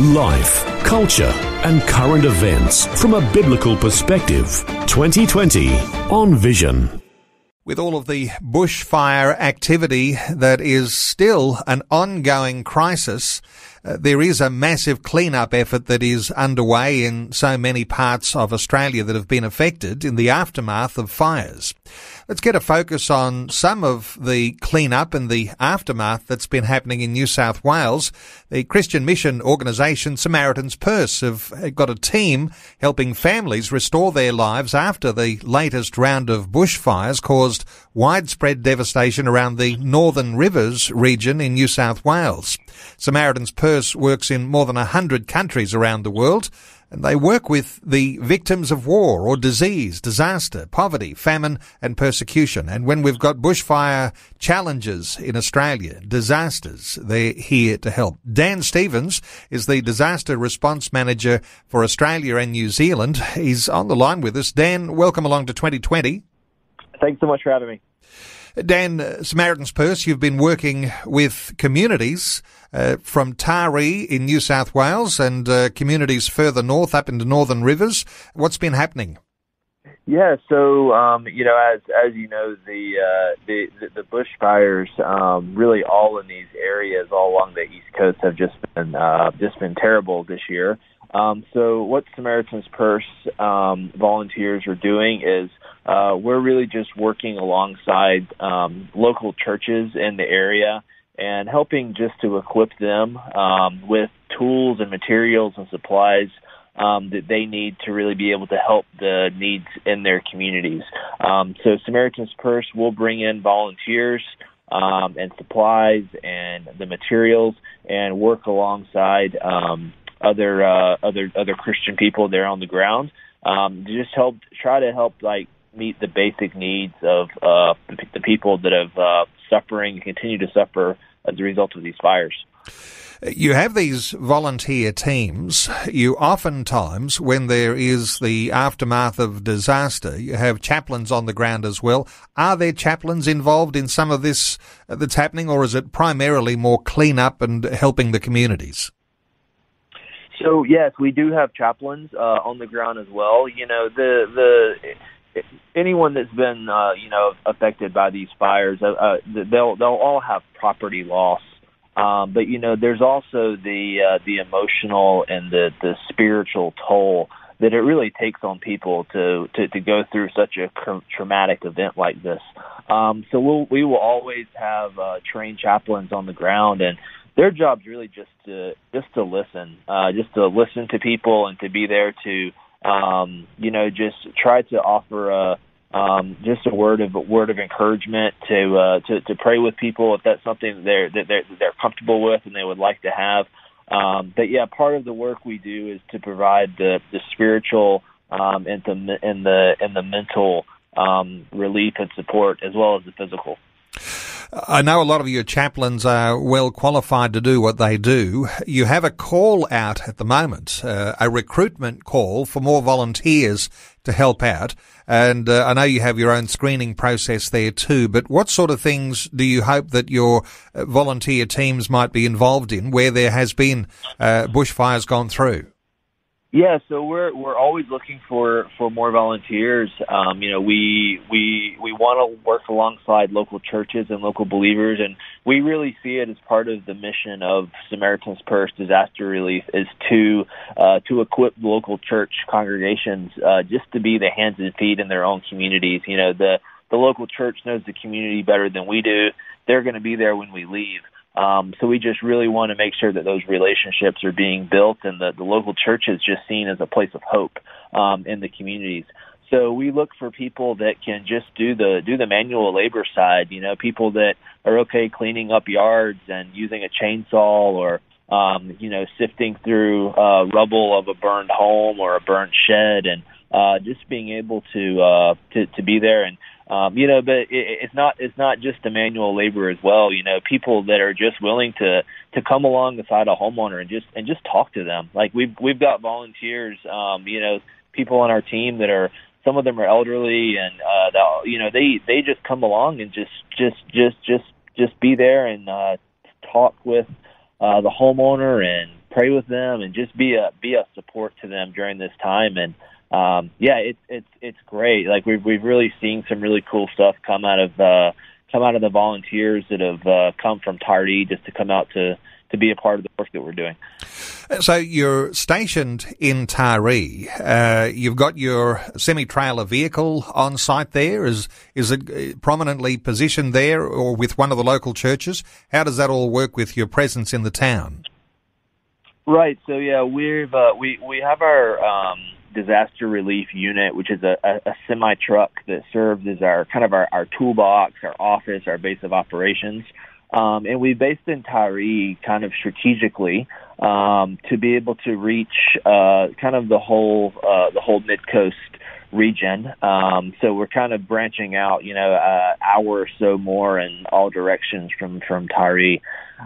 Life, culture, and current events from a biblical perspective. 2020 on Vision. With all of the bushfire activity that is still an ongoing crisis, uh, there is a massive clean-up effort that is underway in so many parts of Australia that have been affected in the aftermath of fires. Let's get a focus on some of the clean-up and the aftermath that's been happening in New South Wales. The Christian mission organisation Samaritan's Purse have got a team helping families restore their lives after the latest round of bushfires caused widespread devastation around the Northern Rivers region in New South Wales. Samaritan's Purse works in more than a hundred countries around the world and they work with the victims of war or disease, disaster, poverty, famine and persecution. And when we've got bushfire challenges in Australia, disasters, they're here to help. Dan Stevens is the disaster response manager for Australia and New Zealand. He's on the line with us. Dan, welcome along to 2020. Thanks so much for having me. Dan, uh, Samaritan's Purse, you've been working with communities uh, from Taree in New South Wales and uh, communities further north up into Northern Rivers. What's been happening? Yeah, so um, you know, as as you know, the uh, the, the the bushfires um, really all in these areas all along the east coast have just been uh, just been terrible this year. Um, so what Samaritan's Purse um, volunteers are doing is uh, we're really just working alongside um, local churches in the area and helping just to equip them um, with tools and materials and supplies um, that they need to really be able to help the needs in their communities. Um, so Samaritan's Purse will bring in volunteers um, and supplies and the materials and work alongside um, other uh, other other Christian people there on the ground um, to just help try to help like meet the basic needs of uh, the people that have uh, suffering continue to suffer as a result of these fires. You have these volunteer teams. You oftentimes, when there is the aftermath of disaster, you have chaplains on the ground as well. Are there chaplains involved in some of this that's happening, or is it primarily more clean up and helping the communities? So yes, we do have chaplains uh, on the ground as well. You know, the the anyone that's been uh, you know affected by these fires, uh, uh, they'll they'll all have property loss. Um, but you know, there's also the uh, the emotional and the the spiritual toll that it really takes on people to to, to go through such a traumatic event like this. Um, so we'll, we will always have uh, trained chaplains on the ground, and their job's really just to just to listen, uh, just to listen to people and to be there to um, you know just try to offer a um, just a word of a word of encouragement to uh, to to pray with people if that's something that they're that they're, that they're comfortable with and they would like to have. Um, but yeah, part of the work we do is to provide the the spiritual um, and the and the and the mental um, relief and support as well as the physical. I know a lot of your chaplains are well qualified to do what they do. You have a call out at the moment, uh, a recruitment call for more volunteers to help out. And uh, I know you have your own screening process there too, but what sort of things do you hope that your uh, volunteer teams might be involved in where there has been uh, bushfires gone through? Yeah, so we're we're always looking for for more volunteers. Um, you know, we we we want to work alongside local churches and local believers, and we really see it as part of the mission of Samaritan's Purse Disaster Relief is to uh, to equip local church congregations uh, just to be the hands and feet in their own communities. You know, the the local church knows the community better than we do. They're going to be there when we leave. Um, so we just really want to make sure that those relationships are being built and that the local church is just seen as a place of hope um, in the communities. So we look for people that can just do the do the manual labor side. You know, people that are okay cleaning up yards and using a chainsaw or um, you know sifting through uh, rubble of a burned home or a burnt shed and uh, just being able to uh, to to be there and um, you know, but it, it's not it's not just the manual labor as well. You know, people that are just willing to to come along the alongside a homeowner and just and just talk to them. Like we've we've got volunteers, um, you know, people on our team that are some of them are elderly and uh, you know they they just come along and just just just just just be there and uh, talk with uh, the homeowner and pray with them and just be a be a support to them during this time and um, yeah, it's it's it's great. Like we've we've really seen some really cool stuff come out of uh, come out of the volunteers that have uh, come from Taree just to come out to to be a part of the work that we're doing. So you're stationed in Taree. Uh, you've got your semi-trailer vehicle on site there. Is is it uh, prominently positioned there, or with one of the local churches? How does that all work with your presence in the town? Right. So yeah, we've uh, we we have our um, disaster relief unit, which is a, a, a semi truck that serves as our kind of our, our toolbox, our office, our base of operations. Um, and we based in Taree kind of strategically um, to be able to reach uh, kind of the whole uh, the whole mid coast region. Um, so we're kind of branching out, you know, uh, hour or so more in all directions from from Taree.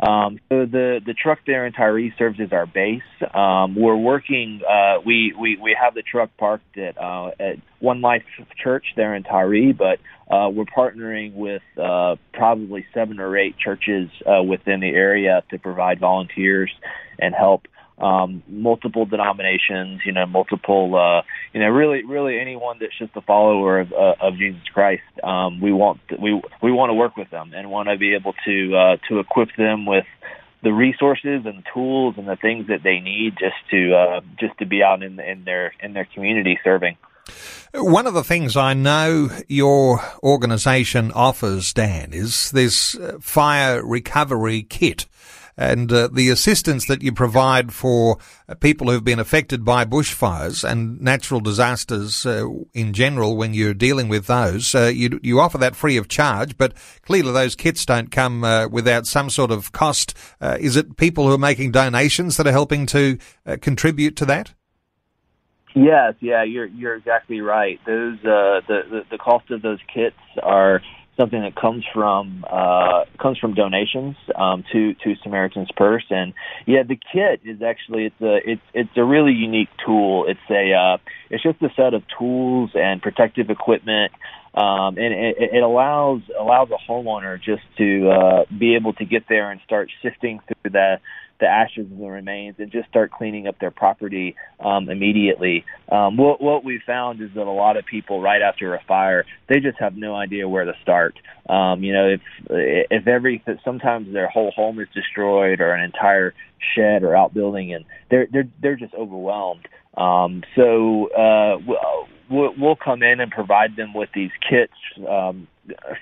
Um, so the the truck there in Taree serves as our base. Um, we're working. Uh, we we we have the truck parked at uh, at One Life Church there in Taree, but uh, we're partnering with uh, probably seven or eight churches uh, within the area to provide volunteers and help um, multiple denominations, you know, multiple, uh, you know, really, really anyone that's just a follower of, uh, of Jesus Christ. Um, we want, we, we want to work with them and want to be able to, uh, to equip them with the resources and the tools and the things that they need just to, uh, just to be out in, in their, in their community serving. One of the things I know your organisation offers, Dan, is this uh, fire recovery kit and uh, the assistance that you provide for uh, people who've been affected by bushfires and natural disasters uh, in general when you're dealing with those. Uh, you, you offer that free of charge, but clearly those kits don't come uh, without some sort of cost. Uh, is it people who are making donations that are helping to contribute to that? Yes, yeah, you're you're exactly right. Those uh, the, the the cost of those kits are something that comes from uh, comes from donations um, to to Samaritan's Purse, and yeah, the kit is actually it's a it's it's a really unique tool. It's a uh, it's just a set of tools and protective equipment, um, and it, it allows allows a homeowner just to uh, be able to get there and start sifting through the the ashes and the remains and just start cleaning up their property um, immediately. Um, what, what we found is that a lot of people right after a fire, they just have no idea where to start. Um, you know, if if every sometimes their whole home is destroyed or an entire shed or outbuilding, and they're they're they're just overwhelmed. Um, so uh, we'll, we'll come in and provide them with these kits um,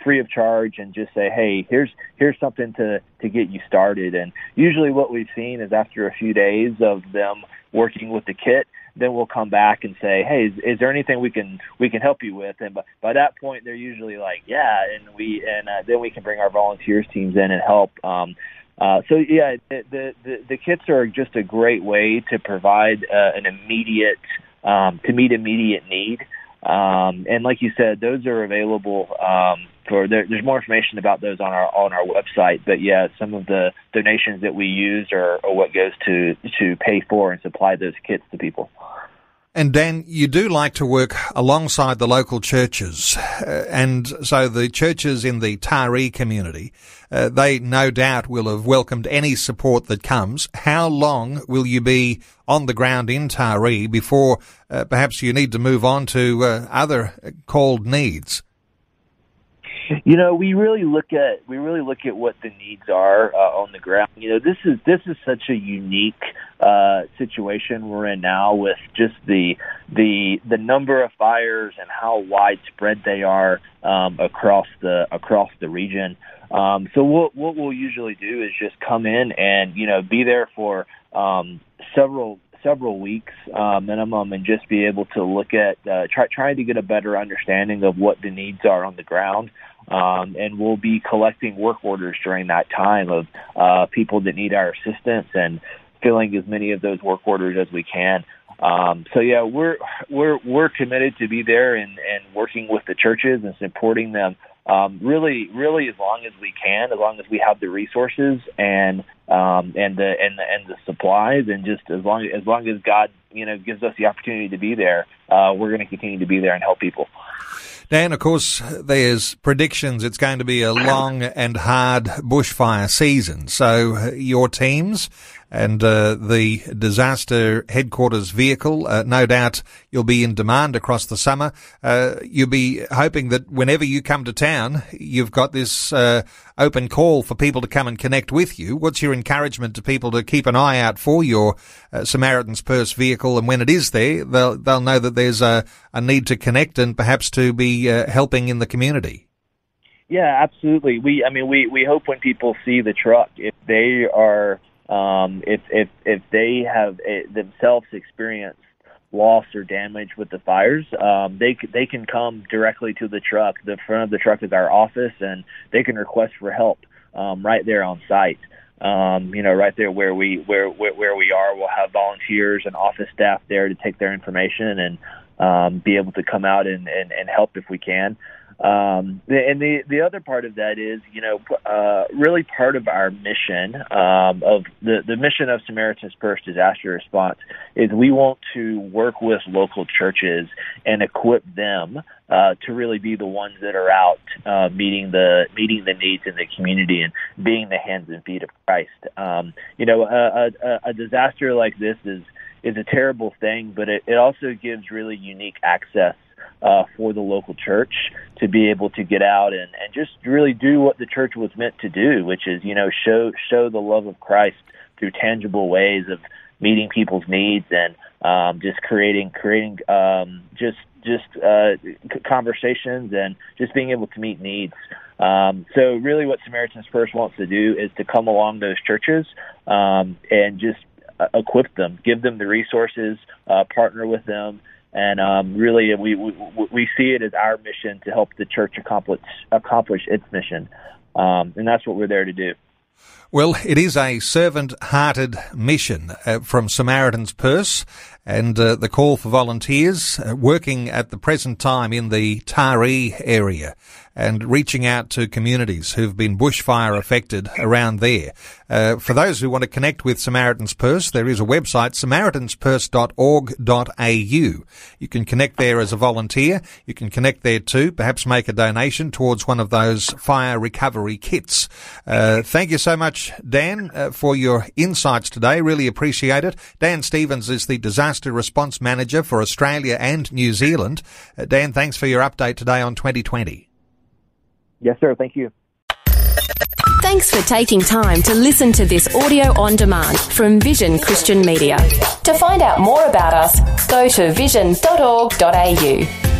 free of charge and just say, hey, here's here's something to to get you started. And usually, what we've seen is after a few days of them working with the kit, then we'll come back and say, hey, is, is there anything we can we can help you with? And by, by that point, they're usually like, yeah, and we and uh, then we can bring our volunteers teams in and help. Um, uh, so yeah, the, the the kits are just a great way to provide uh, an immediate um, to meet immediate need. Um, and like you said, those are available um, for there, there's more information about those on our on our website. But yeah, some of the donations that we use are, are what goes to to pay for and supply those kits to people. And Dan, you do like to work alongside the local churches, uh, and so the churches in the Taree community, uh, they no doubt will have welcomed any support that comes. How long will you be on the ground in Taree before uh, perhaps you need to move on to uh, other called needs? You know, we really look at we really look at what the needs are uh, on the ground. You know, this is this is such a unique uh, situation we're in now with just the the the number of fires and how widespread they are um, across the across the region. Um, so what what we'll usually do is just come in and you know be there for um, several several weeks uh, minimum and just be able to look at uh, try, trying to get a better understanding of what the needs are on the ground. Um, and we'll be collecting work orders during that time of uh, people that need our assistance and filling as many of those work orders as we can. Um, so yeah, we're we're we're committed to be there and and working with the churches and supporting them. Um, really, really, as long as we can, as long as we have the resources and um, and the and the and the supplies, and just as long as long as God, you know, gives us the opportunity to be there, uh, we're going to continue to be there and help people. Dan, of course, there's predictions it's going to be a long and hard bushfire season. So your teams and uh, the disaster headquarters vehicle. Uh, no doubt you'll be in demand across the summer. Uh, you'll be hoping that whenever you come to town, you've got this uh, open call for people to come and connect with you. What's your encouragement to people to keep an eye out for your uh, Samaritan's Purse vehicle, and when it is there, they'll they'll know that there's a, a need to connect and perhaps to be uh, helping in the community. Yeah, absolutely. We, I mean, we we hope when people see the truck, if they are um, if if if they have a, themselves experienced loss or damage with the fires, um, they they can come directly to the truck. The front of the truck is our office, and they can request for help um, right there on site. Um, you know, right there where we where, where where we are, we'll have volunteers and office staff there to take their information and um, be able to come out and, and, and help if we can. Um, and the the other part of that is, you know, uh, really part of our mission um, of the the mission of Samaritan's Purse Disaster Response is we want to work with local churches and equip them uh, to really be the ones that are out uh, meeting the meeting the needs in the community and being the hands and feet of Christ. Um, you know, a, a, a disaster like this is is a terrible thing, but it, it also gives really unique access uh, for the local church to be able to get out and, and just really do what the church was meant to do, which is, you know, show show the love of Christ through tangible ways of meeting people's needs and um, just creating creating um, just just uh, conversations and just being able to meet needs. Um, so really, what Samaritan's Purse wants to do is to come along those churches um, and just uh, equip them, give them the resources, uh, partner with them, and um, really we, we we see it as our mission to help the church accomplish accomplish its mission, um, and that's what we're there to do. Well, it is a servant-hearted mission uh, from Samaritan's Purse, and uh, the call for volunteers uh, working at the present time in the Taree area and reaching out to communities who've been bushfire affected around there. Uh, for those who want to connect with Samaritan's Purse, there is a website, samaritanspurse.org.au. You can connect there as a volunteer. You can connect there too, perhaps make a donation towards one of those fire recovery kits. Uh, thank you so much, Dan, uh, for your insights today. Really appreciate it. Dan Stevens is the Disaster Response Manager for Australia and New Zealand. Uh, Dan, thanks for your update today on 2020. Yes, sir. Thank you. Thanks for taking time to listen to this audio on demand from Vision Christian Media. To find out more about us, go to vision.org.au.